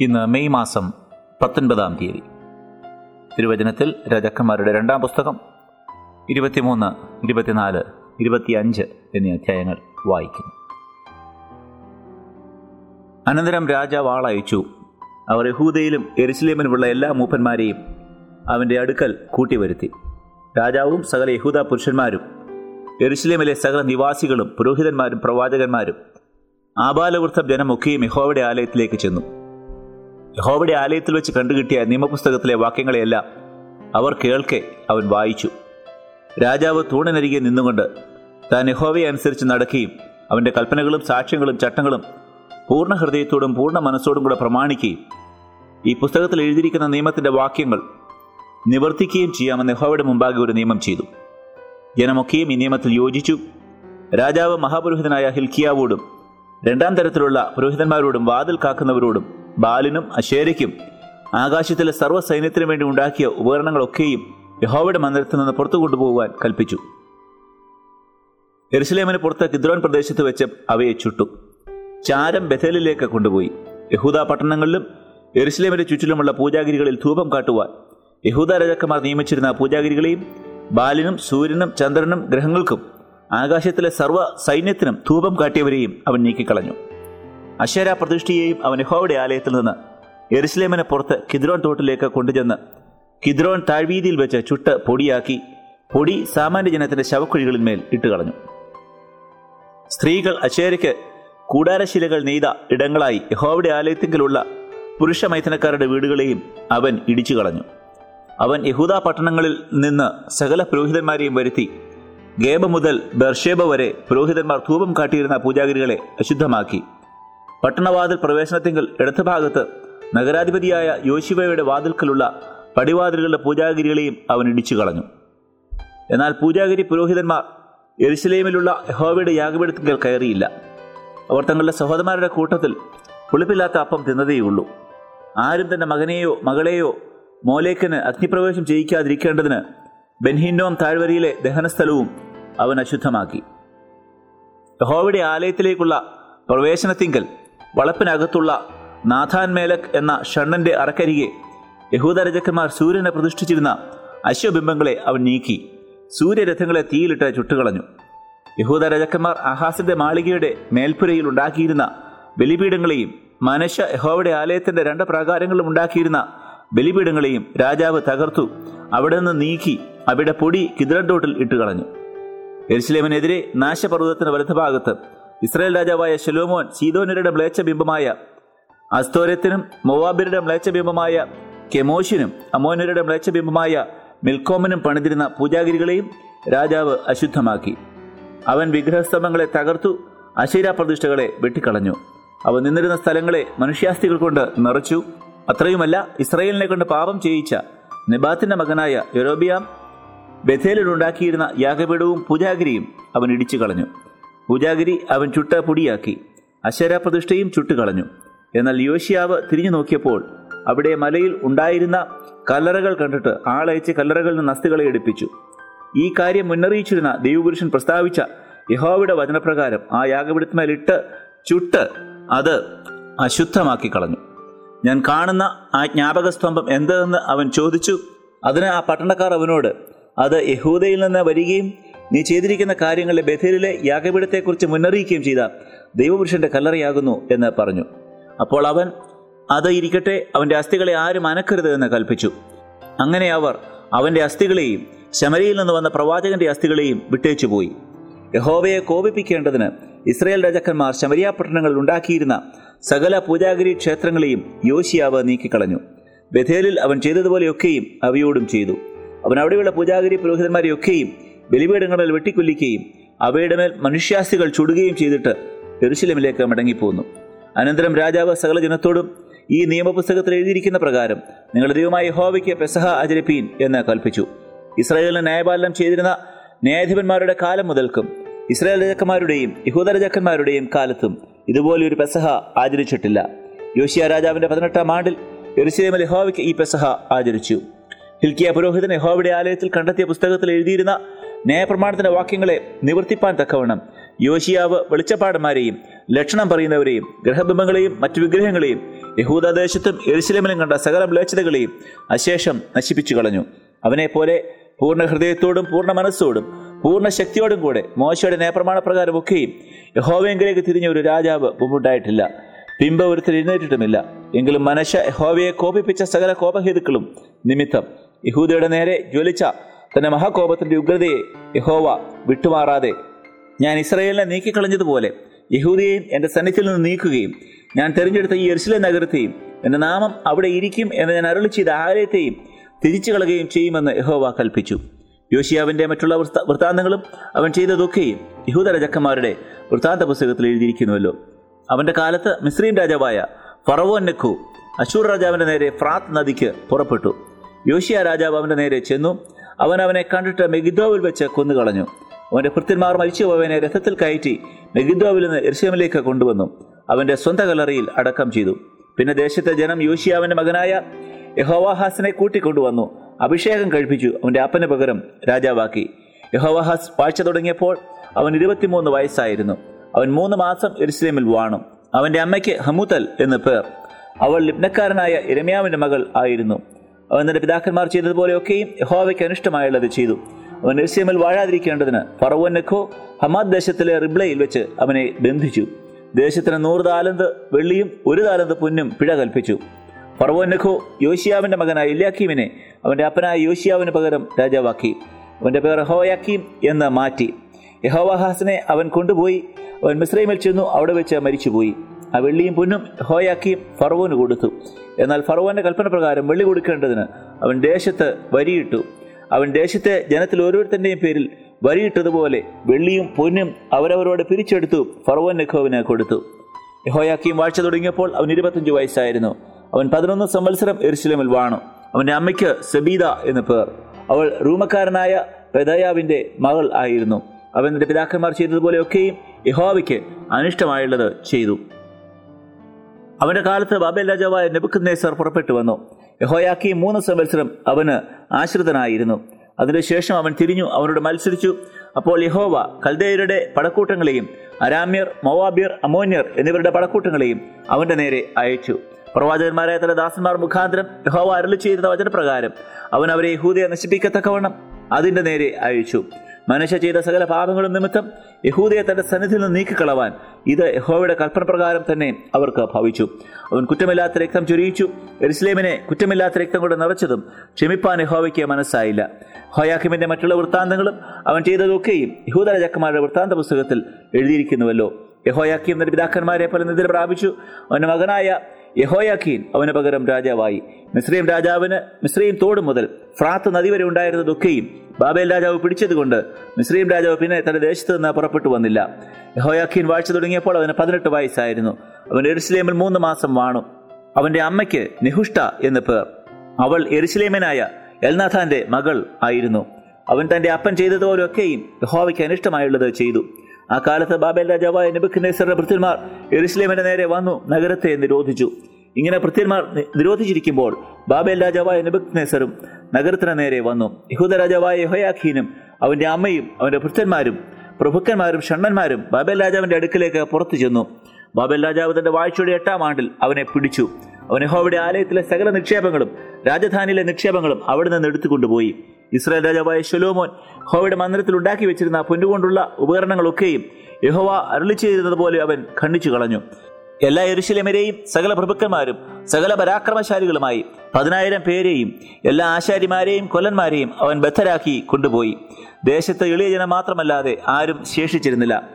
ഇന്ന് മെയ് മാസം പത്തൊൻപതാം തീയതി. തിരുവചനത്തിൽ രാജാക്കന്മാരുടെ രണ്ടാം പുസ്തകം ഇരുപത്തിമൂന്ന് ഇരുപത്തിനാല് ഇരുപത്തിയഞ്ച് എന്നീ അധ്യായങ്ങൾ വായിക്കുന്നു. അനന്തരം രാജാവ് ആളയച്ചു അവർ യഹൂദയിലും എരുസലേമിലുമുള്ള എല്ലാ മൂപ്പന്മാരെയും അവന്റെ അടുക്കൽ കൂട്ടിവരുത്തി. രാജാവും സകല യഹൂദ പുരുഷന്മാരും എരുസലേമിലെ സകല നിവാസികളും പുരോഹിതന്മാരും പ്രവാചകന്മാരും ആബാലവൃത്തം ജനമൊക്കെയും യഹോവയുടെ ആലയത്തിലേക്ക് ചെന്നു. യഹോവയുടെ ആലയത്തിൽ വെച്ച് കണ്ടുകിട്ടിയ നിയമപുസ്തകത്തിലെ വാക്യങ്ങളെയെല്ലാം അവർ കേൾക്കെ അവൻ വായിച്ചു. രാജാവ് തൂണിനരികെ നിന്നുകൊണ്ട് താൻ യഹോവയെ അനുസരിച്ച് നടക്കുകയും അവന്റെ കൽപ്പനകളും സാക്ഷ്യങ്ങളും ചട്ടങ്ങളും പൂർണ ഹൃദയത്തോടും പൂർണ മനസ്സോടും കൂടെ പ്രമാണിക്കുകയും ഈ പുസ്തകത്തിൽ എഴുതിയിരിക്കുന്ന നിയമത്തിന്റെ വാക്യങ്ങൾ നിവർത്തിക്കുകയും ചെയ്യാമെന്ന് യഹോവയുടെ മുമ്പാകെ ഒരു നിയമം ചെയ്തു. ജനമൊക്കെയും ഈ നിയമത്തിൽ യോജിച്ചു. രാജാവ് മഹാപുരോഹിതനായ ഹിൽക്കിയാവോടും രണ്ടാം തരത്തിലുള്ള പുരോഹിതന്മാരോടും വാതിൽ കാക്കുന്നവരോടും ബാലിനും അശേരയ്ക്കും ആകാശത്തിലെ സർവ സൈന്യത്തിനു വേണ്ടി ഉണ്ടാക്കിയ ഉപകരണങ്ങളൊക്കെയും യഹോവയുടെ മന്ദിരത്തിൽ നിന്ന് പുറത്തു കൊണ്ടുപോകുവാൻ കൽപ്പിച്ചു. എരുസലേമിന് പുറത്ത് കിദ്രോൻ പ്രദേശത്ത് വെച്ച് അവയെ ചുട്ടു. ചാരം ബഥേലിലേക്ക് കൊണ്ടുപോയി. യഹൂദ പട്ടണങ്ങളിലും എരുസലേമിന്റെ ചുറ്റിലുമുള്ള പൂജാഗിരികളിൽ ധൂപം കാട്ടുവാൻ യഹൂദ രാജാക്കന്മാർ നിയമിച്ചിരുന്ന പൂജാഗിരികളെയും ബാലിനും സൂര്യനും ചന്ദ്രനും ഗ്രഹങ്ങൾക്കും ആകാശത്തിലെ സർവ സൈന്യത്തിനും ധൂപം കാട്ടിയവരെയും അവൻ നീക്കിക്കളഞ്ഞു. അശേര പ്രതിഷ്ഠയെയും അവൻ യഹോവയുടെ ആലയത്തിൽ നിന്ന് എരുസലേമിന് പുറത്ത് കിദ്രോൺ തോട്ടിലേക്ക് കൊണ്ടുചെന്ന് കിദ്രോൺ താഴ്വീതിയിൽ വെച്ച് ചുട്ട് പൊടിയാക്കി പൊടി സാമാന്യ ജനത്തിന്റെ ശവക്കുഴികളിന്മേൽ ഇട്ടുകളഞ്ഞു. സ്ത്രീകൾ അശേരയ്ക്ക് കൂടാരശിലകൾ നെയ്ത ഇടങ്ങളായി യഹോവയുടെ ആലയത്തിങ്കിലുള്ള പുരുഷ മൈഥനക്കാരുടെ വീടുകളെയും അവൻ ഇടിച്ചു കളഞ്ഞു. അവൻ യഹൂദ പട്ടണങ്ങളിൽ നിന്ന് സകല പുരോഹിതന്മാരെയും വരുത്തി ഗേബ മുതൽ ബർഷേബ വരെ പുരോഹിതന്മാർ ധൂപം കാട്ടിയിരുന്ന പൂജാഗിരികളെ അശുദ്ധമാക്കി. പട്ടണവാതിൽ പ്രവേശനത്തിങ്കിൽ ഇടതുഭാഗത്ത് നഗരാധിപതിയായ യോശിവയുടെ വാതിൽക്കലുള്ള പടിവാതിലുകളുടെ പൂജാഗിരികളെയും അവൻ ഇടിച്ചു കളഞ്ഞു. എന്നാൽ പൂജാഗിരി പുരോഹിതന്മാർ എരുസലേമിലുള്ള യഹോവയുടെ യാഗപീഠത്തിങ്കൽ കയറിയില്ല. അവർ തങ്ങളുടെ സഹോദരന്മാരുടെ കൂട്ടത്തിൽ പുളിപ്പില്ലാത്ത അപ്പം തിന്നതേയുള്ളൂ. ആരും തന്റെ മകനെയോ മകളെയോ മോലേക്കന് അഗ്നിപ്രവേശം ചെയ്യിക്കാതിരിക്കേണ്ടതിന് ബെൻഹിന്നോം താഴ്വരയിലെ ദഹനസ്ഥലവും അവൻ അശുദ്ധമാക്കി. യഹോവയുടെ ആലയത്തിലേക്കുള്ള പ്രവേശനത്തിങ്കൽ വളപ്പിനകത്തുള്ള നാഥാൻ മേലക് എന്ന ഷണ്ണന്റെ അറക്കരികെ യഹൂദരജക്കന്മാർ സൂര്യനെ പ്രതിഷ്ഠിച്ചിരുന്ന അശ്വബിംബങ്ങളെ അവൻ നീക്കി. സൂര്യരഥങ്ങളെ തീയിലിട്ട് ചുട്ടുകളഞ്ഞു. യഹൂദരജക്കന്മാർ അഹാസിന്റെ മാളികയുടെ മേൽപ്പുരയിൽ ഉണ്ടാക്കിയിരുന്ന ബലിപീഠങ്ങളെയും മനുഷ്യ യഹോവയുടെ ആലയത്തിന്റെ രണ്ട് പ്രാകാരങ്ങളിലും ഉണ്ടാക്കിയിരുന്ന ബലിപീഠങ്ങളെയും രാജാവ് തകർത്തു അവിടെ നിന്ന് നീക്കി അവിടെ പൊടി കിതിരണ്ടോട്ടിൽ ഇട്ടുകളഞ്ഞു. എരുസലേമിനെതിരെ നാശപർവതത്തിന്റെ വലതുഭാഗത്ത് ഇസ്രായേൽ രാജാവായ ശലോമോൻ സീതോനരുടെ മ്ലേച്ഛബിംബമായ അസ്തോരത്തിനും മൊവാബിരുടെ മ്ലേച്ഛബിംബമായ കെമോഷിനും അമോനരുടെ മ്ലേച്ഛബിംബമായ മിൽക്കോമനും പണിതിരുന്ന പൂജാഗിരികളെയും രാജാവ് അശുദ്ധമാക്കി. അവൻ വിഗ്രഹസ്തംഭങ്ങളെ തകർത്തു അശീര പ്രതിഷ്ഠകളെ വെട്ടിക്കളഞ്ഞു. അവ നിന്നിരുന്ന സ്ഥലങ്ങളെ മനുഷ്യാസ്ഥികൾ കൊണ്ട് നിറച്ചു. അത്രയുമല്ല ഇസ്രയേലിനെ കൊണ്ട് പാപം ചെയ്യിച്ച നിബാത്തിന്റെ മകനായ യൊരോബിയാം ബഥേലിലുണ്ടാക്കിയിരുന്ന യാഗപീഠവും പൂജാഗിരിയും അവൻ ഇടിച്ചു കളഞ്ഞു പൂജാഗിരി അവൻ ചുട്ട പൊടിയാക്കി. അശര ചുട്ടുകളഞ്ഞു എന്നാൽ യോശിയാവ് തിരിഞ്ഞു നോക്കിയപ്പോൾ അവിടെ മലയിൽ ഉണ്ടായിരുന്ന കല്ലറകൾ കണ്ടിട്ട് ആളയച്ച് കല്ലറകളിൽ നിന്ന് അസ്ഥികളെ എടുപ്പിച്ചു. ഈ കാര്യം മുന്നറിയിച്ചിരുന്ന ദൈവപുരുഷൻ പ്രസ്താവിച്ച യഹോവയുടെ വചനപ്രകാരം ആ യാഗപീഠത്തിന്മേലിട്ട് ചുട്ട് അത് അശുദ്ധമാക്കി കളഞ്ഞു. ഞാൻ കാണുന്ന ആ ജ്ഞാപകസ്തംഭം എന്തെന്ന് അവൻ ചോദിച്ചു. അതിന് ആ പട്ടണക്കാർ അവനോട് അത് യഹൂദയിൽ നിന്ന് വരികയും നീ ചെയ്തിരിക്കുന്ന കാര്യങ്ങളെ ബഥേലിലെ യാഗപീഠത്തെക്കുറിച്ച് മുന്നറിയിക്കുകയും ചെയ്ത ദൈവപുരുഷന്റെ കല്ലറയാകുന്നു എന്ന് പറഞ്ഞു. അപ്പോൾ അവൻ അത് ഇരിക്കട്ടെ അവന്റെ അസ്ഥികളെ ആരും അനക്കരുത് എന്ന് കൽപ്പിച്ചു. അങ്ങനെ അവർ അവന്റെ അസ്ഥികളെയും ശമരിയിൽ നിന്ന് വന്ന പ്രവാചകന്റെ അസ്ഥികളെയും വിട്ടേച്ചു പോയി. യഹോവയെ കോപിപ്പിക്കേണ്ടതിന് ഇസ്രായേൽ രാജാക്കന്മാർ ശമരിയ പട്ടണങ്ങളിൽ ഉണ്ടാക്കിയിരുന്ന സകല പൂജാഗിരി ക്ഷേത്രങ്ങളെയും യോശിയാവ് നീക്കിക്കളഞ്ഞു. ബഥേലിൽ അവൻ ചെയ്തതുപോലെയൊക്കെയും അവയോടും ചെയ്തു. അവൻ അവിടെയുള്ള പൂജാഗിരി പുരോഹിതന്മാരെയൊക്കെയും ബലിപീഠങ്ങളിൽ വെട്ടിക്കൊല്ലിക്കുകയും അവയുടെ മേൽ മനുഷ്യാസികൾ ചുടുകയും ചെയ്തിട്ട് എരുശലമിലേക്ക് മടങ്ങിപ്പോന്നു. അനന്തരം രാജാവ് സകല ജനത്തോടും ഈ നിയമപുസ്തകത്തിൽ എഴുതിയിരിക്കുന്ന പ്രകാരം നിങ്ങളുടെ ദൈവമായ യഹോവയ്ക്ക് പെസഹ ആചരിപ്പീൻ എന്ന് കൽപ്പിച്ചു. ഇസ്രായേലിന് ന്യായപാലനം ചെയ്തിരുന്ന ന്യായാധിപന്മാരുടെ കാലം മുതൽക്കും ഇസ്രായേൽ രാജാക്കന്മാരുടെയും യഹൂദ രാജാക്കന്മാരുടെയും കാലത്തും ഇതുപോലെ ഒരു പെസഹ ആചരിച്ചിട്ടില്ല. യോശിയ രാജാവിന്റെ പതിനെട്ടാം ആണ്ടിൽ എരുസലേമിൽ യഹോവയ്ക്ക് ഈ പെസഹ ആചരിച്ചു. ഹിൽക്കിയ പുരോഹിതൻ യഹോവയുടെ ആലയത്തിൽ കണ്ടെത്തിയ പുസ്തകത്തിൽ എഴുതിയിരുന്ന ന്യായപ്രമാണത്തിന്റെ വാക്യങ്ങളെ നിവർത്തിപ്പാൻ തക്കവണ്ണം. യോശിയാവ് വെളിച്ചപ്പാടന്മാരെയും ലക്ഷണം പറയുന്നവരെയും ഗ്രഹബിംബങ്ങളെയും മറ്റു വിഗ്രഹങ്ങളെയും യഹൂദദേശത്തും എരിശിലമിലും കണ്ട സകല മ്ലേച്ഛതകളെയും അശേഷം നശിപ്പിച്ചു കളഞ്ഞു അവനെപ്പോലെ പോലെ പൂർണ ഹൃദയത്തോടും പൂർണ മനസ്സോടും പൂർണ ശക്തിയോടും കൂടെ മോശയുടെ നയപ്രമാണപ്രകാരം ഒക്കെയും യഹോവയെങ്കിലേക്ക് തിരിഞ്ഞ ഒരു രാജാവ് മുമ്പുണ്ടായിട്ടില്ല പിമ്പ ഒരുത്തിൽ എഴുന്നേറ്റിട്ടുമില്ല. എങ്കിലും മനുഷ്യ യഹോവയെ കോപിപ്പിച്ച സകല കോപഹേതുക്കളും നിമിത്തം. യഹൂദയുടെ നേരെ ജ്വലിച്ച തന്റെ മഹാകോപത്തിന്റെ ഉഗ്രതയെ യഹോവ വിട്ടുമാറാതെ ഞാൻ ഇസ്രയേലിനെ നീക്കിക്കളഞ്ഞതുപോലെ യഹൂദിയെയും എന്റെ സന്നിധിയിൽ നിന്ന് നീക്കുകയും ഞാൻ തെരഞ്ഞെടുത്ത ഈ എരുസലേ നഗരത്തെയും എന്റെ നാമം അവിടെ ഇരിക്കും എന്ന് ഞാൻ അരുളി ചെയ്ത ആലയത്തെയും തിരിച്ചു കളയുകയും ചെയ്യുമെന്ന് യഹോവ കൽപ്പിച്ചു. യോശിയാവിന്റെ മറ്റുള്ള വൃത്ത- വൃത്താന്തങ്ങളും അവൻ ചെയ്തതൊക്കെയും യഹൂദ രാജാക്കന്മാരുടെ വൃത്താന്ത പുസ്തകത്തിൽ എഴുതിയിരിക്കുന്നുവല്ലോ. അവന്റെ കാലത്ത് മിസ്രീം രാജാവായ ഫറവോൻ നെഖു അശൂർ രാജാവിന്റെ നേരെ ഫ്രാത്ത് നദിക്ക് പുറപ്പെട്ടു. യോശിയ രാജാവ് അവന്റെ നേരെ ചെന്നു അവൻ അവനെ കണ്ടിട്ട് മെഗിദോവിൽ വെച്ച് കൊന്നുകളഞ്ഞു. അവന്റെ ഭൃത്യന്മാർ മരിച്ചുപോയവനെ രഥത്തിൽ കയറ്റി മെഗിദോവിൽ നിന്ന് എരിശമിലേക്ക് കൊണ്ടുവന്നു. അവന്റെ സ്വന്തം കലറിയിൽ അടക്കം ചെയ്തു. പിന്നെ ദേശത്തെ ജനം യോശിയാവിന്റെ മകനായ യഹോവാഹാസിനെ കൂട്ടിക്കൊണ്ടുവന്നു. അഭിഷേകം കഴിപ്പിച്ചു അവന്റെ അപ്പന് പകരം രാജാവാക്കി. യഹോവാഹാസ് വാഴ്ച തുടങ്ങിയപ്പോൾ അവൻ ഇരുപത്തിമൂന്ന് വയസ്സായിരുന്നു. അവൻ മൂന്ന് മാസം എരുസലേമിൽ വാണു. അവന്റെ അമ്മയ്ക്ക് ഹമുതൽ എന്ന് പേർ. അവൾ ലിപ്നക്കാരനായ ഇരമ്യാവിന്റെ മകൾ ആയിരുന്നു. അവൻ തന്റെ പിതാക്കന്മാർ ചെയ്തതുപോലെയൊക്കെയും യഹോവയ്ക്ക് അനിഷ്ടമായുള്ളത് ചെയ്തു. അവൻ എരുസലേമിൽ വാഴാതിരിക്കേണ്ടതിന് ഫറവോൻ നെഖോ ഹമാദ് ദേശത്തിലെ റിബ്ലയിൽ വെച്ച് അവനെ ബന്ധിച്ചു. ദേശത്തിന് നൂറ് താലന്ത് വെള്ളിയും ഒരു താലന്ത് പൊന്നും പിഴ കൽപ്പിച്ചു. ഫറവോൻ നെഖോ യോശിയാവിന്റെ മകനായ ഇല്യാക്കീമിനെ അവന്റെ അപ്പനായ യോശിയാവിന് പകരം രാജാവാക്കി. അവന്റെ പേർ ഹോയാക്കീം എന്ന് മാറ്റി. യഹോവാഹാസിനെ അവൻ കൊണ്ടുപോയി. അവൻ മിസ്രൈമിൽ ചെന്നു അവിടെ വെച്ച് മരിച്ചുപോയി. ആ വെള്ളിയും പൊന്നും ഹോയാക്കിയും ഫറവോന് കൊടുത്തു. എന്നാൽ ഫറവോന്റെ കൽപ്പന പ്രകാരം വെള്ളി കൊടുക്കേണ്ടതിന് അവൻ ദേശത്ത് വരിയിട്ടു. അവൻ ദേശത്തെ ജനത്തിൽ ഓരോരുത്തന്റെയും പേരിൽ വരിയിട്ടതുപോലെ വെള്ളിയും പൊന്നും അവരവരോട് പിരിച്ചെടുത്തു ഫറവോൻ നെഖോവിന് കൊടുത്തു. യഹോയാക്കിയും വാഴ്ച തുടങ്ങിയപ്പോൾ അവൻ ഇരുപത്തഞ്ച് വയസ്സായിരുന്നു. അവൻ പതിനൊന്ന് സംവത്സരം എരുശലേമിൽ വാണു. അവന്റെ അമ്മയ്ക്ക് സബീദ എന്ന് പേർ. അവൾ റൂമക്കാരനായ പെദയാവിന്റെ മകൾ ആയിരുന്നു. അവന്റെ പിതാക്കന്മാർ ചെയ്തതുപോലെയൊക്കെയും യഹോവയ്ക്ക് അനിഷ്ടമായുള്ളത് ചെയ്തു. അവന്റെ കാലത്ത് ബാബേൽ രാജാവായ നെബുക്കദ്നേസർ പുറപ്പെട്ടു വന്നു. യഹോയാക്കി മൂന്ന് സംവത്സരം അവന് ആശ്രിതനായിരുന്നു. അതിനുശേഷം അവൻ തിരിഞ്ഞു അവനോട് മത്സരിച്ചു. അപ്പോൾ യഹോവ കൽദേയരുടെ പടക്കൂട്ടങ്ങളെയും അരാമ്യർ മൊവാബിയർ അമോന്യർ എന്നിവരുടെ പടക്കൂട്ടങ്ങളെയും അവന്റെ നേരെ അയച്ചു. പ്രവാചകന്മാരായ തന്റെ ദാസന്മാർ മുഖാന്തരം യഹോവ അരളി വചനപ്രകാരം അവൻ അവരെ യഹൂദയെ നശിപ്പിക്കത്തക്കവണ്ണം അതിന്റെ നേരെ അയച്ചു. മനുഷ്യ ചെയ്ത സകല പാപങ്ങളും നിമിത്തം യഹൂദയെ തന്റെ സന്നിധിയിൽ നിന്ന് നീക്കിക്കളവാൻ ഇത് യഹോവയുടെ കൽപ്പന പ്രകാരം തന്നെ അവർക്ക് ഭവിച്ചു. അവൻ കുറ്റമില്ലാത്ത രക്തം ചൊരിയിച്ചു. എരിസ്ലേമിനെ കുറ്റമില്ലാത്ത രക്തം കൊണ്ട് നിറച്ചതും ക്ഷമിപ്പാൻ യഹോവയ്ക്ക് മനസ്സായില്ല. ഹോയാക്കിമിന്റെ മറ്റുള്ള വൃത്താന്തങ്ങളും അവൻ ചെയ്തതൊക്കെയും യഹൂദ രാജാക്കന്മാരുടെ വൃത്താന്ത പുസ്തകത്തിൽ എഴുതിയിരിക്കുന്നുവല്ലോ. യഹോയാക്കിയും തന്റെ പിതാക്കന്മാരെ പോലെ നിദ്ര പ്രാപിച്ചു. അവന്റെ മകനായ യഹോയാക്കീൻ അവന് പകരം രാജാവായി. മിസ്രൈം രാജാവിന് മിസ്രൈം തോട് മുതൽ ഫ്രാത്ത് നദി വരെ ഉണ്ടായിരുന്നതൊക്കെയും ബാബേൽ രാജാവ് പിടിച്ചതുകൊണ്ട് മിസ്രൈം രാജാവ് പിന്നെ തന്റെ ദേശത്ത് നിന്ന് പുറപ്പെട്ടു വന്നില്ല. യഹോയാഖീൻ വാഴ്ച തുടങ്ങിയപ്പോൾ അവന് പതിനെട്ട് വയസ്സായിരുന്നു. അവൻ എരുസലേമിൽ മൂന്ന് മാസം വാണു. അവന്റെ അമ്മയ്ക്ക് നിഹുഷ്ട എന്ന് പേർ. അവൾ എരുസലേമനായ എൽനാഥാന്റെ മകൾ ആയിരുന്നു. അവൻ തന്റെ അപ്പൻ ചെയ്തതുപോലൊക്കെയും യഹോവയ്ക്ക് അനിഷ്ടമായുള്ളത് ചെയ്തു. ആ കാലത്ത് ബാബേൽ രാജാവായ നെബുഖ്നേസറുടെ ഭൃത്യന്മാർ എരുസലേമിന്റെ നേരെ വന്നു നഗരത്തെ നിരോധിച്ചു. ഇങ്ങനെ ഭൃത്യന്മാർ നിരോധിച്ചിരിക്കുമ്പോൾ ബാബേൽ രാജാവായ നെബുഖ്നേസറും നഗരത്തിന് നേരെ വന്നു. യഹൂദ രാജാവായ ഹൊയാഖീനും അവന്റെ അമ്മയും അവന്റെ ഭൃത്യന്മാരും പ്രഭുക്കന്മാരും ഷണ്ണന്മാരും ബാബേൽ രാജാവിന്റെ അടുക്കലേക്ക് പുറത്തു ചെന്നു. ബാബേൽ രാജാവ് തന്റെ വാഴ്ചയുടെ എട്ടാം ആണ്ടിൽ അവനെ പിടിച്ചു. അവൻ യഹോവയുടെ ആലയത്തിലെ സകല നിക്ഷേപങ്ങളും രാജധാനിയിലെ നിക്ഷേപങ്ങളും അവിടെ നിന്ന് എടുത്തുകൊണ്ടുപോയി. ഇസ്രായേൽ രാജാവായ ശലോമോൻ ഹോവയുടെ മന്ദിരത്തിൽ ഉണ്ടാക്കി വെച്ചിരുന്ന പൊന്നുകൊണ്ടുള്ള ഉപകരണങ്ങളൊക്കെയും യഹോവ അരുളി ചെയ്തിരുന്നതുപോലെ അവൻ ഖണ്ഡിച്ചു കളഞ്ഞു. എല്ലാ എരുശിലമരെയും സകല പ്രഭുക്കന്മാരും സകല പരാക്രമശാലികളുമായി പതിനായിരം പേരെയും എല്ലാ ആശാരിമാരെയും കൊല്ലന്മാരെയും അവൻ ബദ്ധരാക്കി കൊണ്ടുപോയി. ദേശത്തെ എളിയ ജനം മാത്രമല്ലാതെ ആരും ശേഷിച്ചിരുന്നില്ല.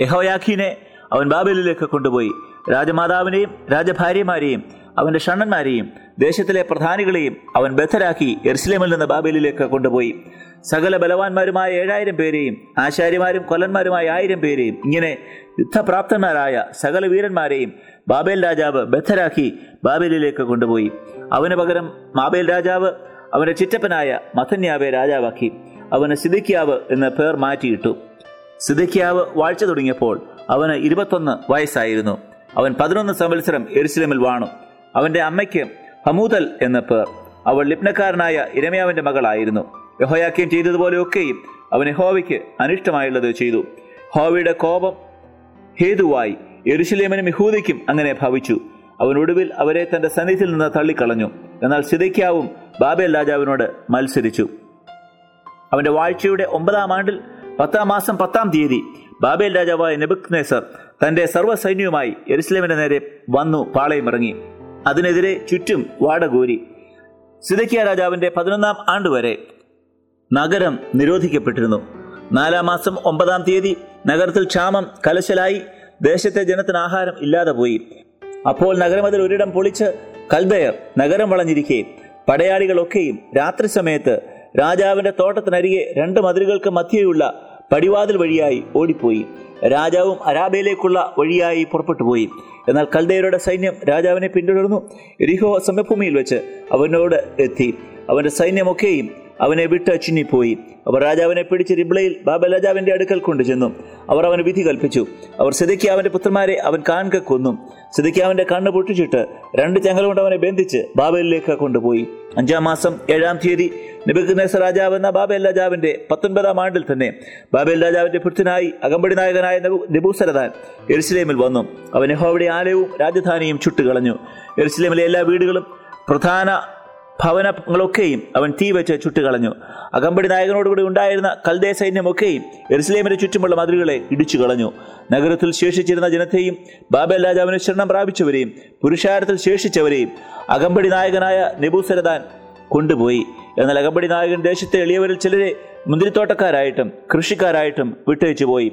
യഹോയാഖീനെ അവൻ ബാബലിലേക്ക് കൊണ്ടുപോയി. രാജമാതാവിനെയും രാജഭാര്യമാരെയും അവന്റെ ഷണ്ണന്മാരെയും ദേശത്തിലെ പ്രധാനികളെയും അവൻ ബദ്ധരാക്കി എർസ്ലേമിൽ നിന്ന് ബാബേലിലേക്ക് കൊണ്ടുപോയി. സകല ബലവാന്മാരുമായ ഏഴായിരം പേരെയും ആശാരിമാരും കൊല്ലന്മാരുമായ ആയിരം പേരെയും ഇങ്ങനെ യുദ്ധപ്രാപ്തന്മാരായ സകല വീരന്മാരെയും ബാബേൽ രാജാവ് ബദ്ധരാക്കി ബാബേലിലേക്ക് കൊണ്ടുപോയി. അവന് പകരം ബാബേൽ രാജാവ് അവന്റെ ചിറ്റപ്പനായ മഥന്യാവെ രാജാവാക്കി. അവന് സിദിക്കിയാവ് എന്ന പേർ മാറ്റിയിട്ടു. സിദക്കിയാവ് വാഴ്ച തുടങ്ങിയപ്പോൾ അവന് ഇരുപത്തൊന്ന് വയസ്സായിരുന്നു. അവൻ പതിനൊന്ന് സംവത്സരം എരുസലേമിൽ വാണു. അവന്റെ അമ്മയ്ക്ക് ഹമൂതൽ എന്ന പേർ. അവൾ ലിപ്നക്കാരനായ ഇരമയാവിന്റെ മകളായിരുന്നു. യഹോയാക്യം ചെയ്തതുപോലെയൊക്കെയും അവൻ യഹോവയ്ക്ക് അനിഷ്ടമായുള്ളത് ചെയ്തു. ഹോവയുടെ കോപം ഹേതുവായി യെരുശലേമിനും യഹൂദയ്ക്കും അങ്ങനെ ഭവിച്ചു. അവൻ ഒടുവിൽ അവരെ തന്റെ സന്നിധിയിൽ നിന്ന് തള്ളിക്കളഞ്ഞു. എന്നാൽ സിദയ്ക്കാവും ബാബേൽ രാജാവിനോട് മത്സരിച്ചു. അവന്റെ വാഴ്ചയുടെ ഒമ്പതാം ആണ്ടിൽ പത്താം മാസം പത്താം തീയതി ബാബേൽ രാജാവായ നെബുക്നേസർ തന്റെ സർവസൈന്യവുമായി എരുസലേമിന്റെ നേരെ വന്നു പാളയമിറങ്ങി. അതിനെതിരെ ചുറ്റും വാടകൂരി. സിദക്കിയ രാജാവിന്റെ പതിനൊന്നാം ആണ്ടുവരെ നഗരം നിരോധിക്കപ്പെട്ടിരുന്നു. നാലാം മാസം ഒമ്പതാം തീയതി നഗരത്തിൽ ക്ഷാമം കലശലായി ദേശത്തെ ജനത്തിന് ആഹാരം ഇല്ലാതെ പോയി. അപ്പോൾ നഗരമതിൽ ഒരിടം പൊളിച്ച് കൽബയർ നഗരം വളഞ്ഞിരിക്കെ. പടയാളികളൊക്കെയും രാത്രി സമയത്ത് രാജാവിന്റെ തോട്ടത്തിനരികെ രണ്ട് മതിലുകൾക്ക് മധ്യയുള്ള പടിവാതിൽ വഴിയായി ഓടിപ്പോയി. രാജാവും അരാബയിലേക്കുള്ള വഴിയായി പുറപ്പെട്ടു പോയി എന്നാൽ കൽദയരുടെ സൈന്യം രാജാവിനെ പിന്തുടർന്നു. രിഹോ സമഭൂമിയിൽ വെച്ച് അവനോട് എത്തി. അവന്റെ സൈന്യമൊക്കെയും അവനെ വിട്ട് ചിന്നിപ്പോയി. അവർ രാജാവിനെ പിടിച്ച് റിബ്ലയിൽ ബാബ രാജാവിന്റെ അടുക്കൽ കൊണ്ടുചെന്നു അവർ അവന് വിധി കൽപ്പിച്ചു. അവർ സിദക്കിയാവിന്റെ പുത്രന്മാരെ അവൻ കാൺക കൊന്നു. സിദക്കിയാവിന്റെ കണ്ണ് പൊട്ടിച്ചിട്ട് രണ്ട് ചങ്ങല കൊണ്ട് അവനെ ബന്ധിച്ച് ബാബയിലേക്ക് കൊണ്ടുപോയി. അഞ്ചാം മാസം ഏഴാം തീയതി നിബുക്കനേസർ രാജാവ് എന്ന ബാബേൽ രാജാവിന്റെ പത്തൊൻപതാം ആണ്ടിൽ തന്നെ ബാബേൽ രാജാവിന്റെ ഭൃത്യനായി അകമ്പടി നായകനായ നെബൂസരദാൻ എരുസലേമിൽ വന്നു. അവൻ യഹോവയുടെ ആലയവും രാജധാനിയും ചുട്ടുകളഞ്ഞു. എരുസലേമിലെ എല്ലാ വീടുകളും പ്രധാന ഭവനങ്ങളൊക്കെയും അവൻ തീ വെച്ച് ചുട്ടുകളഞ്ഞു. അകമ്പടി നായകനോടുകൂടി ഉണ്ടായിരുന്ന കൽദേ സൈന്യമൊക്കെയും എരുസലേമിന് ചുറ്റുമുള്ള മതിലുകളെ ഇടിച്ചു കളഞ്ഞു. നഗരത്തിൽ ശേഷിച്ചിരുന്ന ജനത്തെയും ബാബേൽ രാജാവിന് ശരണം പ്രാപിച്ചവരെയും പുരുഷാരത്തിൽ ശേഷിച്ചവരെയും അകമ്പടി നായകനായ നെബൂസരദാൻ കൊണ്ടുപോയി. എന്നാൽ അകമ്പടി നായകൻ ദേശത്തെ എളിയവരിൽ ചിലരെ മുന്തിരിത്തോട്ടക്കാരായിട്ടും കൃഷിക്കാരായിട്ടും വിട്ടയച്ചു പോയി.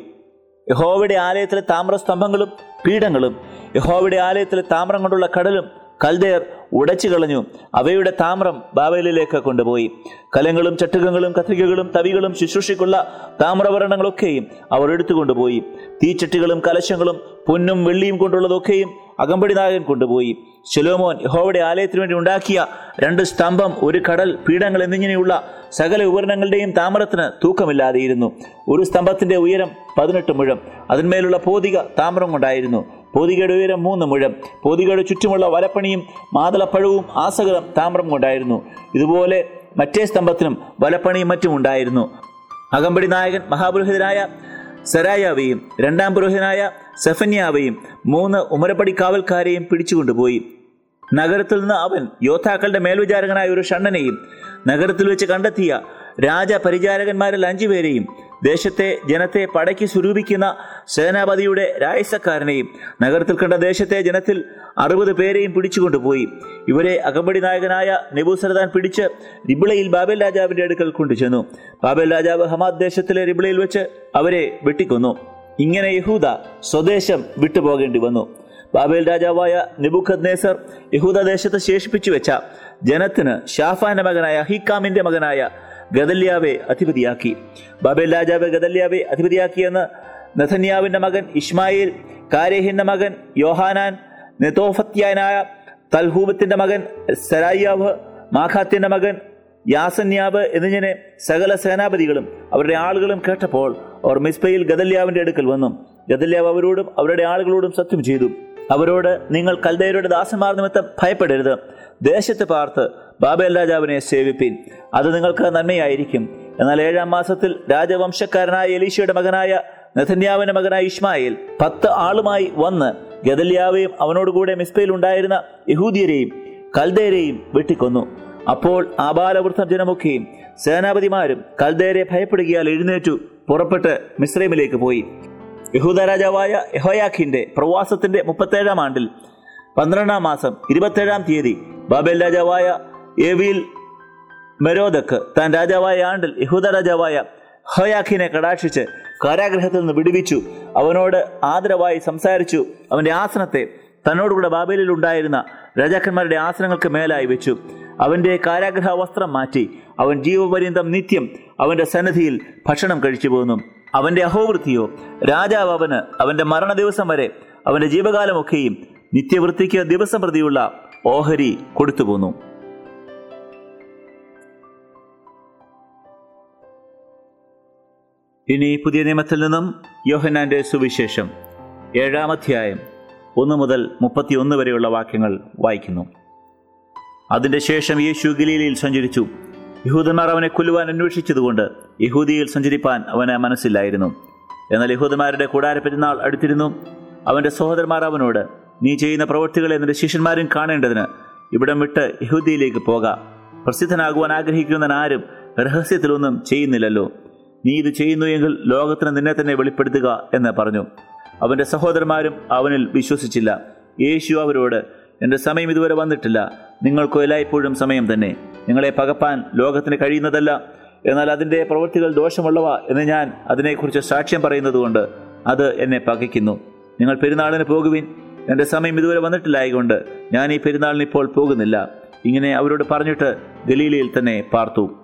യഹോവയുടെ ആലയത്തിലെ താമ്രസ്തംഭങ്ങളും പീഠങ്ങളും യഹോവയുടെ ആലയത്തിലെ താമ്രം കൊണ്ടുള്ള കടലും കൽദേർ ഉടച്ചു കളഞ്ഞു. അവയുടെ താമ്രം ബാബേലിലേക്ക് കൊണ്ടുപോയി. കലങ്ങളും ചട്ടുകങ്ങളും കത്രികകളും തവികളും ശുശ്രൂഷയ്ക്കുള്ള താമ്രവർണങ്ങളൊക്കെയും അവർ എടുത്തുകൊണ്ടുപോയി. തീച്ചട്ടികളും കലശങ്ങളും പൊന്നും വെള്ളിയും കൊണ്ടുള്ളതൊക്കെയും അകമ്പടി നായകൻ കൊണ്ടുപോയി. ശലോമോൻ യഹോവയുടെ ആലയത്തിനു വേണ്ടി ഉണ്ടാക്കിയ രണ്ട് സ്തംഭം ഒരു കടൽ പീഠങ്ങൾ എന്നിങ്ങനെയുള്ള സകല ഉപകരണങ്ങളുടെയും താമരത്തിന് തൂക്കമില്ലാതെയിരുന്നു. ഒരു സ്തംഭത്തിന്റെ ഉയരം പതിനെട്ട് മുഴം അതിന്മേലുള്ള പോതിക താമരം കൊണ്ടായിരുന്നു. പോതികയുടെ ഉയരം മൂന്ന് മുഴം പോതികയുടെ ചുറ്റുമുള്ള വലപ്പണിയും മാതളപ്പഴവും ആസകലം താമരം കൊണ്ടായിരുന്നു. ഇതുപോലെ മറ്റേ സ്തംഭത്തിനും വലപ്പണിയും മറ്റും ഉണ്ടായിരുന്നു. അകമ്പടി നായകൻ മഹാപുരോഹിതനായ സരായാവെയും രണ്ടാം പുരോഹിതനായ സെഫന്യാവെയും മൂന്ന് ഉമരപ്പടി കാവൽക്കാരെയും പിടിച്ചുകൊണ്ടുപോയി. നഗരത്തിൽ നിന്ന് അവൻ യോദ്ധാക്കളുടെ മേൽവിചാരകനായ ഒരു ഷണ്ണനെയും നഗരത്തിൽ വെച്ച് കണ്ടെത്തിയ രാജപരിചാരകന്മാരിൽ അഞ്ചുപേരെയും ദേശത്തെ ജനത്തെ പടയ്ക്ക് സ്വരൂപിക്കുന്ന സേനാപതിയുടെ രായസക്കാരനെയും നഗരത്തിൽ കണ്ട ദേശത്തെ ജനത്തിൽ അറുപത് പേരെയും പിടിച്ചുകൊണ്ടുപോയി. ഇവരെ അകമ്പടി നായകനായ നെബൂസരദാൻ പിടിച്ച് റിബിളയിൽ ബാബേൽ രാജാവിന്റെ അടുക്കൽ കൊണ്ടുചെന്നു. ബാബേൽ രാജാവ് ഹമാദ് ദേശത്തിലെ റിബിളയിൽ വെച്ച് അവരെ വെട്ടിക്കൊന്നു. ഇങ്ങനെ യഹൂദ സ്വദേശം വിട്ടുപോകേണ്ടി വന്നു. ബാബേൽ രാജാവായ നെബുഖദ് നേസർ യഹൂദ ദേശത്ത് ശേഷിപ്പിച്ചു വെച്ച ജനത്തിന് ഷാഫാന്റെ മകനായ ഹിക്കാമിന്റെ മകനായ ഗദല്യാവെ അധിപതിയാക്കി. ബാബേൽ രാജാവ് ഗദല്യാവെ അധിപതിയാക്കിയെന്ന് നഥന്യാവിന്റെ മകൻ ഇസ്മായിൽ കാരേഹിന്റെ മകൻ യോഹാനാൻ നെതോഫത്യാനായ തൽഹൂബത്തിന്റെ മകൻ സരായ്യാവ് മാഖാത്തിന്റെ മകൻ യാസന്യാബ് എന്നിങ്ങനെ സകല സേനാപതികളും അവരുടെ ആളുകളും കേട്ടപ്പോൾ അവർ മിസ്ബയിൽ ഗദല്യാവിന്റെ അടുക്കൽ വന്നു. ഗദല്യാവ് അവരോടും അവരുടെ ആളുകളോടും സത്യം ചെയ്തു. അവരോട് നിങ്ങൾ കൽദയരുടെ ദാസന്മാർ നിമിത്തം ഭയപ്പെടരുത്. ദേശത്ത് പാർത്ത് ബാബേൽ രാജാവിനെ സേവിപ്പീൻ. അത് നിങ്ങൾക്ക് നന്മയായിരിക്കും. എന്നാൽ ഏഴാം മാസത്തിൽ രാജവംശക്കാരനായ എലീശയുടെ മകനായ നെഥന്യാവിന്റെ മകനായ ഇസ്മായിൽ പത്ത് ആളുമായി വന്ന് ഗദല്യാവെയും അവനോടുകൂടെ മിസ്ബയിൽ ഉണ്ടായിരുന്ന യഹൂദിയരെയും കൽദയരെയും വെട്ടിക്കൊന്നു. അപ്പോൾ ആബാലവൃദ്ധം ജനമൊക്കെയും സേനാപതിമാരും കൽദേരെ ഭയപ്പെടുകയാൽ എഴുന്നേറ്റു പുറപ്പെട്ട് മിസ്രൈമിലേക്ക് പോയി. യഹൂദ രാജാവായ യഹോയാഖിന്റെ പ്രവാസത്തിന്റെ മുപ്പത്തേഴാം ആണ്ടിൽ പന്ത്രണ്ടാം മാസം ഇരുപത്തേഴാം തീയതി ബാബേൽ രാജാവായ എവിൽ മെരോദക്ക് താൻ രാജാവായ ആണ്ടിൽ യഹൂദ രാജാവായ ഹോയാഖിനെ കടാക്ഷിച്ച് കാരാഗ്രഹത്തിൽ നിന്ന് വിടുവിച്ചു. അവനോട് ആദരവായി സംസാരിച്ചു. അവന്റെ ആസനത്തെ തന്നോടുകൂടെ ബാബേലിൽ ഉണ്ടായിരുന്ന രാജാക്കന്മാരുടെ ആസനങ്ങൾക്ക് മേലായി വെച്ചു. അവന്റെ കാരാഗ്രഹ വസ്ത്രം മാറ്റി അവൻ ജീവപര്യന്തം നിത്യം അവന്റെ സന്നിധിയിൽ ഭക്ഷണം കഴിച്ചു പോന്നു അവന്റെ അഹോവൃത്തിയോ രാജാവ് അവന് അവന്റെ മരണ ദിവസം വരെ അവന്റെ ജീവകാലമൊക്കെയും നിത്യവൃത്തിക്ക് ദിവസം പ്രതിയുള്ള ഓഹരി കൊടുത്തു പോന്നു. ഇനി പുതിയ നിയമത്തിൽ നിന്നും യോഹന്നാന്റെ സുവിശേഷം ഏഴാം അധ്യായം ഒന്ന് മുതൽ മുപ്പത്തിയൊന്ന് വരെയുള്ള വാക്യങ്ങൾ വായിക്കുന്നു. അതിന്റെ ശേഷം യേശു ഗലീലയിൽ സഞ്ചരിച്ചു. യഹൂദന്മാർ അവനെ കൊല്ലുവാൻ അന്വേഷിച്ചതുകൊണ്ട് യഹൂദിയിൽ സഞ്ചരിപ്പാൻ അവന് മനസ്സില്ലായിരുന്നു. എന്നാൽ യഹൂദന്മാരുടെ കൂടാര പെരുന്നാൾ അടുത്തിരുന്നു. അവന്റെ സഹോദരന്മാർ അവനോട് നീ ചെയ്യുന്ന പ്രവൃത്തികളെ നിന്റെ ശിഷ്യന്മാരും കാണേണ്ടതിന് ഇവിടം വിട്ട് യഹൂദിയിലേക്ക് പോക. പ്രസിദ്ധനാകുവാൻ ആഗ്രഹിക്കുന്നവൻ ആരും രഹസ്യത്തിലൊന്നും ചെയ്യുന്നില്ലല്ലോ. നീ ഇത് ചെയ്യുന്നു എങ്കിൽ ലോകത്തിന് നിന്നെ തന്നെ വെളിപ്പെടുത്തുക എന്ന് പറഞ്ഞു. അവന്റെ സഹോദരന്മാരും അവനിൽ വിശ്വസിച്ചില്ല. യേശു അവരോട് എന്റെ സമയം ഇതുവരെ വന്നിട്ടില്ല. നിങ്ങൾക്കോ എല്ലായ്പ്പോഴും സമയം തന്നെ. നിങ്ങളെ പകപ്പാൻ ലോകത്തിന് കഴിയുന്നതല്ല. എന്നാൽ അതിന്റെ പ്രവൃത്തികൾ ദോഷമുള്ളവ എന്ന് ഞാൻ അതിനെക്കുറിച്ച് സാക്ഷ്യം പറയുന്നതുകൊണ്ട് അത് എന്നെ പകയ്ക്കുന്നു. നിങ്ങൾ പെരുന്നാളിന് പോകുവിൻ. എന്റെ സമയം ഇതുവരെ വന്നിട്ടില്ലായതുകൊണ്ട് ഞാൻ ഈ പെരുന്നാളിന് ഇപ്പോൾ പോകുന്നില്ല. ഇങ്ങനെ അവരോട് പറഞ്ഞിട്ട് ഗലീലയിൽ തന്നെ പാർത്തു.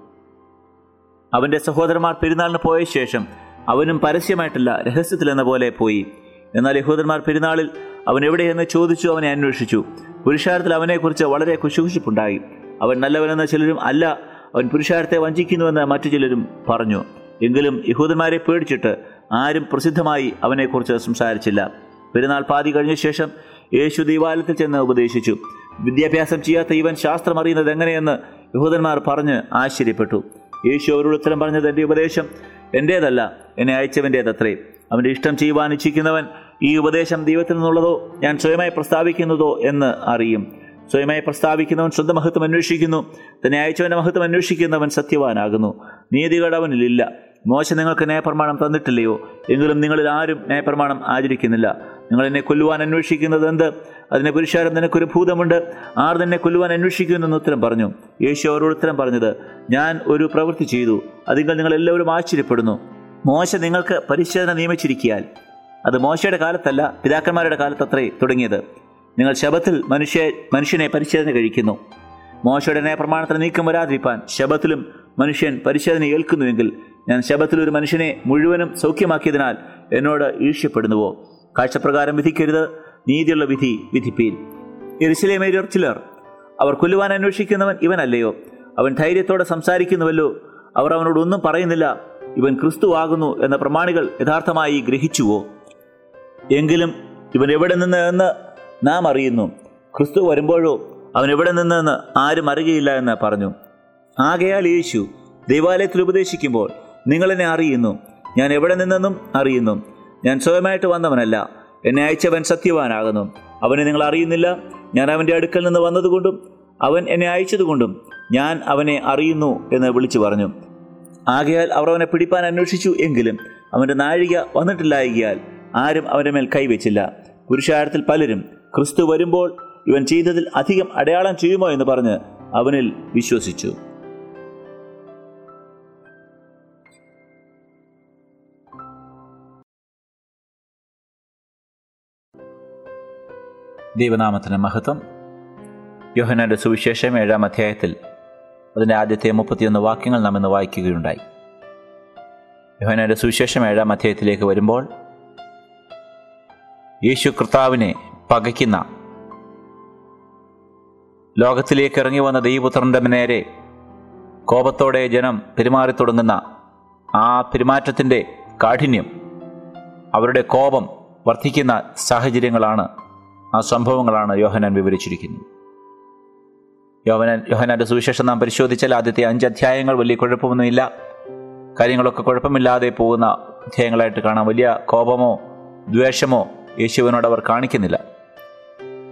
അവന്റെ സഹോദരന്മാർ പെരുന്നാളിന് പോയ ശേഷം അവനും പരസ്യമായിട്ടല്ല രഹസ്യത്തിലെന്ന പോലെ പോയി. എന്നാൽ യഹൂദന്മാർ പെരുന്നാളിൽ അവൻ എവിടെയെന്ന് ചോദിച്ചു അവനെ അന്വേഷിച്ചു. പുരുഷാരത്തിൽ അവനെക്കുറിച്ച് വളരെ കുശുകുശിപ്പുണ്ടായി. അവൻ നല്ലവനെന്ന ചിലരും അല്ല അവൻ പുരുഷാരത്തെ വഞ്ചിക്കുന്നുവെന്ന് മറ്റു ചിലരും പറഞ്ഞു. എങ്കിലും യഹൂദന്മാരെ പേടിച്ചിട്ട് ആരും പ്രസിദ്ധമായി അവനെക്കുറിച്ച് സംസാരിച്ചില്ല. പെരുന്നാൾ പാതി കഴിഞ്ഞ ശേഷം യേശു ദേവാലയത്തിൽ ചെന്ന് ഉപദേശിച്ചു. വിദ്യാഭ്യാസം ചെയ്യാത്ത ഇവൻ ശാസ്ത്രം അറിയുന്നത് എങ്ങനെയെന്ന് യഹൂദന്മാർ പറഞ്ഞ് ആശ്ചര്യപ്പെട്ടു. യേശു അവരോട് ഉത്തരം പറഞ്ഞത് എന്റെ ഉപദേശം എന്റേതല്ല എന്നെ അയച്ചവന്റേതത്രേ അവന്റെ ഇഷ്ടം ചെയ്യുവാൻ ഇച്ഛിക്കുന്നവൻ ഈ ഉപദേശം ദൈവത്തിൽ നിന്നുള്ളതോ ഞാൻ സ്വയമായി പ്രസ്താവിക്കുന്നതോ എന്ന് അറിയും. സ്വയമായി പ്രസ്താവിക്കുന്നവൻ സ്വന്തം മഹത്വം അന്വേഷിക്കുന്നു. തന്നെ അയച്ചവന്റെ മഹത്വം അന്വേഷിക്കുന്നവൻ സത്യവാനാകുന്നു. നീതികേട് അവനിലില്ല മോശ നിങ്ങൾക്ക് നയപ്രമാണം തന്നിട്ടില്ലയോ? എങ്കിലും നിങ്ങളിൽ ആരും നയപ്രമാണം ആചരിക്കുന്നില്ല. നിങ്ങൾ എന്നെ കൊല്ലുവാൻ അന്വേഷിക്കുന്നത് എന്ത്? അതിനെ പുരുഷാരം നിനക്കൊരു ഭൂതമുണ്ട്. ആർ തന്നെ കൊല്ലുവാൻ അന്വേഷിക്കുന്നു എന്ന് ഉത്തരം പറഞ്ഞു. യേശു അവരോട് ഉത്തരം പറഞ്ഞത് ഞാൻ ഒരു പ്രവൃത്തി ചെയ്തു. അതിങ്ങൾ നിങ്ങൾ എല്ലാവരും ആശ്ചര്യപ്പെടുന്നു. മോശ നിങ്ങൾക്ക് പരിശോധന നിയമിച്ചിരിക്കിയാൽ. അത് മോശയുടെ കാലത്തല്ല പിതാക്കന്മാരുടെ കാലത്തത്രേ തുടങ്ങിയത്. നിങ്ങൾ ശബത്തിൽ മനുഷ്യ മനുഷ്യനെ പരിശോധന കഴിക്കുന്നു. മോശയുടെ നയപ്രമാണത്തിന് നീക്കം വരാതിരിപ്പാൻ ശബത്തിലും മനുഷ്യൻ പരിശോധന ഏൽക്കുന്നുവെങ്കിൽ ഞാൻ ശബത്തിൽ ഒരു മനുഷ്യനെ മുഴുവനും സൗഖ്യമാക്കിയതിനാൽ എന്നോട് ഈർഷ്യപ്പെടുന്നുവോ? കാഴ്ചപ്രകാരം വിധിക്കരുത് നീതിയുള്ള വിധി വിധിപ്പീൻ. എരിശിലേമേരിയർ ചിലർ അവർ കൊല്ലുവാൻ അന്വേഷിക്കുന്നവൻ ഇവനല്ലയോ? അവൻ ധൈര്യത്തോടെ സംസാരിക്കുന്നുവല്ലോ. അവർ അവനോട് ഒന്നും പറയുന്നില്ല ഇവൻ ക്രിസ്തു ആകുന്നു എന്ന പ്രമാണികൾ യഥാർത്ഥമായി ഗ്രഹിച്ചുവോ? എങ്കിലും ഇവൻ എവിടെ നിന്ന് എന്ന് നാം അറിയുന്നു. ക്രിസ്തു വരുമ്പോഴോ അവൻ എവിടെ നിന്നെന്ന് ആരും അറിയുകയില്ല എന്ന് പറഞ്ഞു. ആകയാൽ യേശു ദൈവാലയത്തിൽ ഉപദേശിക്കുമ്പോൾ നിങ്ങളെന്നെ അറിയുന്നു. ഞാൻ എവിടെ നിന്നെന്നും അറിയുന്നു. ഞാൻ സ്വയമായിട്ട് വന്നവനല്ല. എന്നെ അയച്ചവൻ സത്യവാനാകുന്നു. അവനെ നിങ്ങൾ അറിയുന്നില്ല. ഞാൻ അവന്റെ അടുക്കൽ നിന്ന് വന്നതുകൊണ്ടും അവൻ എന്നെ അയച്ചതുകൊണ്ടും ഞാൻ അവനെ അറിയുന്നു എന്ന് വിളിച്ചു പറഞ്ഞു. ആകയാൽ അവർ അവനെ പിടിപ്പാൻ അന്വേഷിച്ചു എങ്കിലും അവന്റെ നാഴിക വന്നിട്ടില്ലായകിയാൽ ആരും അവന്റെ മേൽ കൈവച്ചില്ല. പുരുഷാരത്തിൽ പലരും ക്രിസ്തു വരുമ്പോൾ ഇവൻ ചെയ്തതിൽ അധികം അടയാളം ചെയ്യുമോ എന്ന് പറഞ്ഞ് അവനിൽ വിശ്വസിച്ചു. ദൈവനാമത്തിന് മഹത്വം. യോഹനാന്റെ സുവിശേഷം ഏഴാം അധ്യായത്തിൽ അതിന്റെ ആദ്യത്തെ മുപ്പത്തിയൊന്ന് വാക്യങ്ങൾ നാം ഇന്ന് വായിക്കുകയുണ്ടായി. യോഹനാന്റെ സുവിശേഷം ഏഴാം അധ്യായത്തിലേക്ക് വരുമ്പോൾ യേശു കർത്താവിനെ പകയ്ക്കുന്ന. ലോകത്തിലേക്ക് ഇറങ്ങി വന്ന ദൈവപുത്രന്റെ നേരെ കോപത്തോടെ ജനം പെരുമാറി തുടങ്ങുന്ന ആ പെരുമാറ്റത്തിന്റെ കാഠിന്യം അവരുടെ കോപം വർദ്ധിക്കുന്ന സാഹചര്യങ്ങളാണ് ആ സംഭവങ്ങളാണ് യോഹനാൻ വിവരിച്ചിരിക്കുന്നത്. യോഹനാൻ യോഹനാന്റെ സുവിശേഷം നാം പരിശോധിച്ചാൽ ആദ്യത്തെ അഞ്ച് അധ്യായങ്ങൾ വലിയ കുഴപ്പമൊന്നുമില്ല. കാര്യങ്ങളൊക്കെ കുഴപ്പമില്ലാതെ പോകുന്ന അധ്യായങ്ങളായിട്ട് കാണാം. വലിയ കോപമോ ദ്വേഷമോ യേശുവിനോട് അവർ കാണിക്കുന്നില്ല.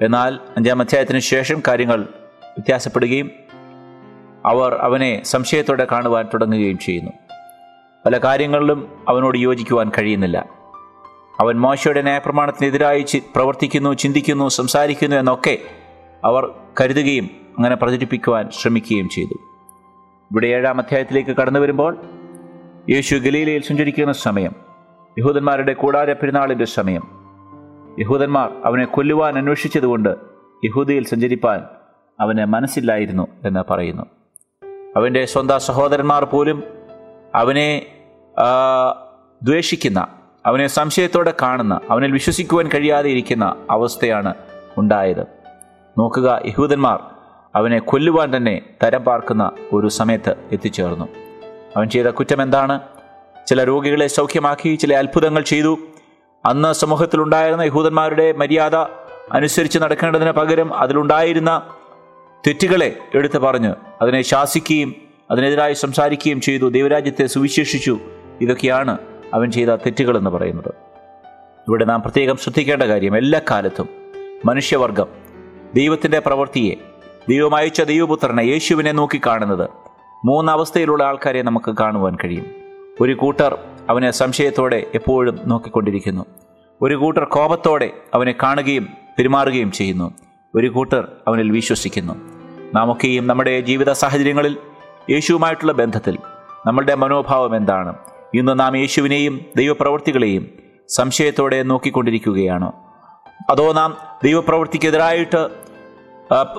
എന്നാൽ അഞ്ചാം അധ്യായത്തിന് ശേഷം കാര്യങ്ങൾ വ്യത്യാസപ്പെടുകയും അവർ അവനെ സംശയത്തോടെ കാണുവാൻ തുടങ്ങുകയും ചെയ്യുന്നു. പല കാര്യങ്ങളിലും അവനോട് യോജിക്കുവാൻ കഴിയുന്നില്ല. അവൻ മോശയുടെ ന്യായപ്രമാണത്തിനെതിരായി പ്രവർത്തിക്കുന്നു ചിന്തിക്കുന്നു സംസാരിക്കുന്നു എന്നൊക്കെ അവർ കരുതുകയും അങ്ങനെ പ്രചരിപ്പിക്കുവാൻ ശ്രമിക്കുകയും ചെയ്തു. ഇവിടെ ഏഴാം അധ്യായത്തിലേക്ക് കടന്നു വരുമ്പോൾ യേശു ഗലീലയിൽ സഞ്ചരിക്കുന്ന സമയം യഹൂദന്മാരുടെ കൂടാര പെരുന്നാളിന്റെ സമയം. യഹൂദന്മാർ അവനെ കൊല്ലുവാൻ അന്വേഷിച്ചതുകൊണ്ട് യഹൂദിയിൽ സഞ്ചരിപ്പാൻ അവന് മനസ്സില്ലായിരുന്നു എന്ന് പറയുന്നു. അവന്റെ സ്വന്തം സഹോദരന്മാർ പോലും അവനെ ദ്വേഷിക്കുന്ന അവനെ സംശയത്തോടെ കാണുന്ന അവനിൽ വിശ്വസിക്കുവാൻ കഴിയാതെ ഇരിക്കുന്ന അവസ്ഥയാണ് ഉണ്ടായത്. നോക്കുക യഹൂദന്മാർ അവനെ കൊല്ലുവാൻ തന്നെ തരം പാർക്കുന്ന ഒരു സമയത്ത് എത്തിച്ചേർന്നു. അവൻ ചെയ്ത കുറ്റം എന്താണ്? ചില രോഗികളെ സൗഖ്യമാക്കി ചില അത്ഭുതങ്ങൾ ചെയ്തു. അന്ന് സമൂഹത്തിലുണ്ടായിരുന്ന യഹൂദന്മാരുടെ മര്യാദ അനുസരിച്ച് നടക്കേണ്ടതിന് പകരം അതിലുണ്ടായിരുന്ന തെറ്റുകളെ എടുത്തു പറഞ്ഞ് അതിനെ ശാസിക്കുകയും അതിനെതിരായി സംസാരിക്കുകയും ചെയ്തു. ദൈവരാജ്യത്തെ സുവിശേഷിച്ചു. ഇതൊക്കെയാണ് അവൻ ചെയ്ത തെറ്റുകൾ എന്ന് പറയുന്നത്. ഇവിടെ നാം പ്രത്യേകം ശ്രദ്ധിക്കേണ്ട കാര്യം എല്ലാ കാലത്തും മനുഷ്യവർഗം ദൈവത്തിന്റെ പ്രവൃത്തിയെ ദൈവമായിച്ച ദൈവപുത്രനെ യേശുവിനെ നോക്കിക്കാണുന്നത് മൂന്നവസ്ഥയിലുള്ള ആൾക്കാരെ നമുക്ക് കാണുവാൻ കഴിയും. ഒരു കൂട്ടർ അവനെ സംശയത്തോടെ എപ്പോഴും നോക്കിക്കൊണ്ടിരിക്കുന്നു. ഒരു കൂട്ടർ കോപത്തോടെ അവനെ കാണുകയും പെരുമാറുകയും ചെയ്യുന്നു. ഒരു കൂട്ടർ അവനിൽ വിശ്വസിക്കുന്നു. നാം ഒക്കെയും നമ്മുടെ ജീവിത സാഹചര്യങ്ങളിൽ യേശുവുമായിട്ടുള്ള ബന്ധത്തിൽ നമ്മളുടെ മനോഭാവം എന്താണ്? ഇന്ന് നാം യേശുവിനെയും ദൈവപ്രവൃത്തികളെയും സംശയത്തോടെ നോക്കിക്കൊണ്ടിരിക്കുകയാണോ? അതോ നാം ദൈവപ്രവൃത്തിക്കെതിരായിട്ട്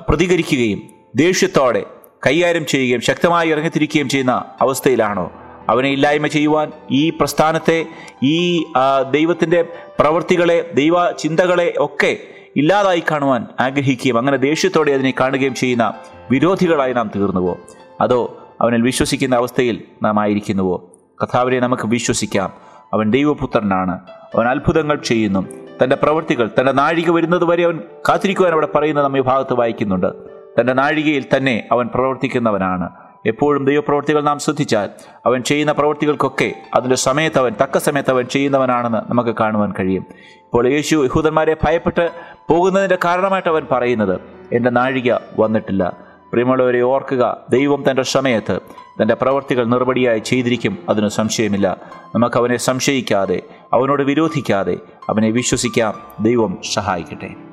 പ്രതികരിക്കുകയും ദേഷ്യത്തോടെ കൈകാര്യം ചെയ്യുകയും ശക്തമായി ഇറങ്ങിത്തിരിക്കുകയും ചെയ്യുന്ന അവസ്ഥയിലാണോ? അവനെ ഇല്ലായ്മ ചെയ്യുവാൻ ഈ പ്രസ്ഥാനത്തെ ഈ ദൈവത്തിന്റെ പ്രവൃത്തികളെ ദൈവ ചിന്തകളെ ഒക്കെ ഇല്ലാതായി കാണുവാൻ ആഗ്രഹിക്കുകയും അങ്ങനെ ദേഷ്യത്തോടെ അതിനെ കാണുകയും ചെയ്യുന്ന വിരോധികളായി നാം തീർന്നുവോ? അതോ അവനിൽ വിശ്വസിക്കുന്ന അവസ്ഥയിൽ നാം ആയിരിക്കുന്നുവോ? കഥാവിനെ നമുക്ക് വിശ്വസിക്കാം. അവൻ ദൈവപുത്രനാണ്. അവൻ അത്ഭുതങ്ങൾ ചെയ്യുന്നു. തന്റെ പ്രവൃത്തികൾ തന്റെ നാഴിക വരുന്നത് വരെ അവൻ കാത്തിരിക്കുവാൻ അവിടെ പറയുന്നത് നമ്മെ ഭാഗത്ത് വായിക്കുന്നുണ്ട്. തന്റെ നാഴികയിൽ തന്നെ അവൻ പ്രവർത്തിക്കുന്നവനാണ്. എപ്പോഴും ദൈവപ്രവൃത്തികൾ നാം ശ്രദ്ധിച്ചാൽ അവൻ ചെയ്യുന്ന പ്രവൃത്തികൾക്കൊക്കെ അതിന്റെ സമയത്ത് അവൻ തക്ക സമയത്ത് അവൻ ചെയ്യുന്നവനാണെന്ന് നമുക്ക് കാണുവാൻ കഴിയും. ഇപ്പോൾ യേശു യഹൂദന്മാരെ ഭയപ്പെട്ട് പോകുന്നതിന്റെ കാരണമായിട്ട് അവൻ പറയുന്നത് എന്റെ നാഴിക വന്നിട്ടില്ല. പ്രിയമുള്ളവരെ ഓർക്കുക ദൈവം തന്റെ സമയത്ത് തന്റെ പ്രവർത്തികൾ നിർവടിയായി ചെയ്തിരിക്കും. അതിന് സംശയമില്ല. നമുക്ക് അവനെ സംശയിക്കാതെ അവനോട് വിരോധിക്കാതെ അവനെ വിശ്വസിക്കാം. ദൈവം സഹായിക്കട്ടെ.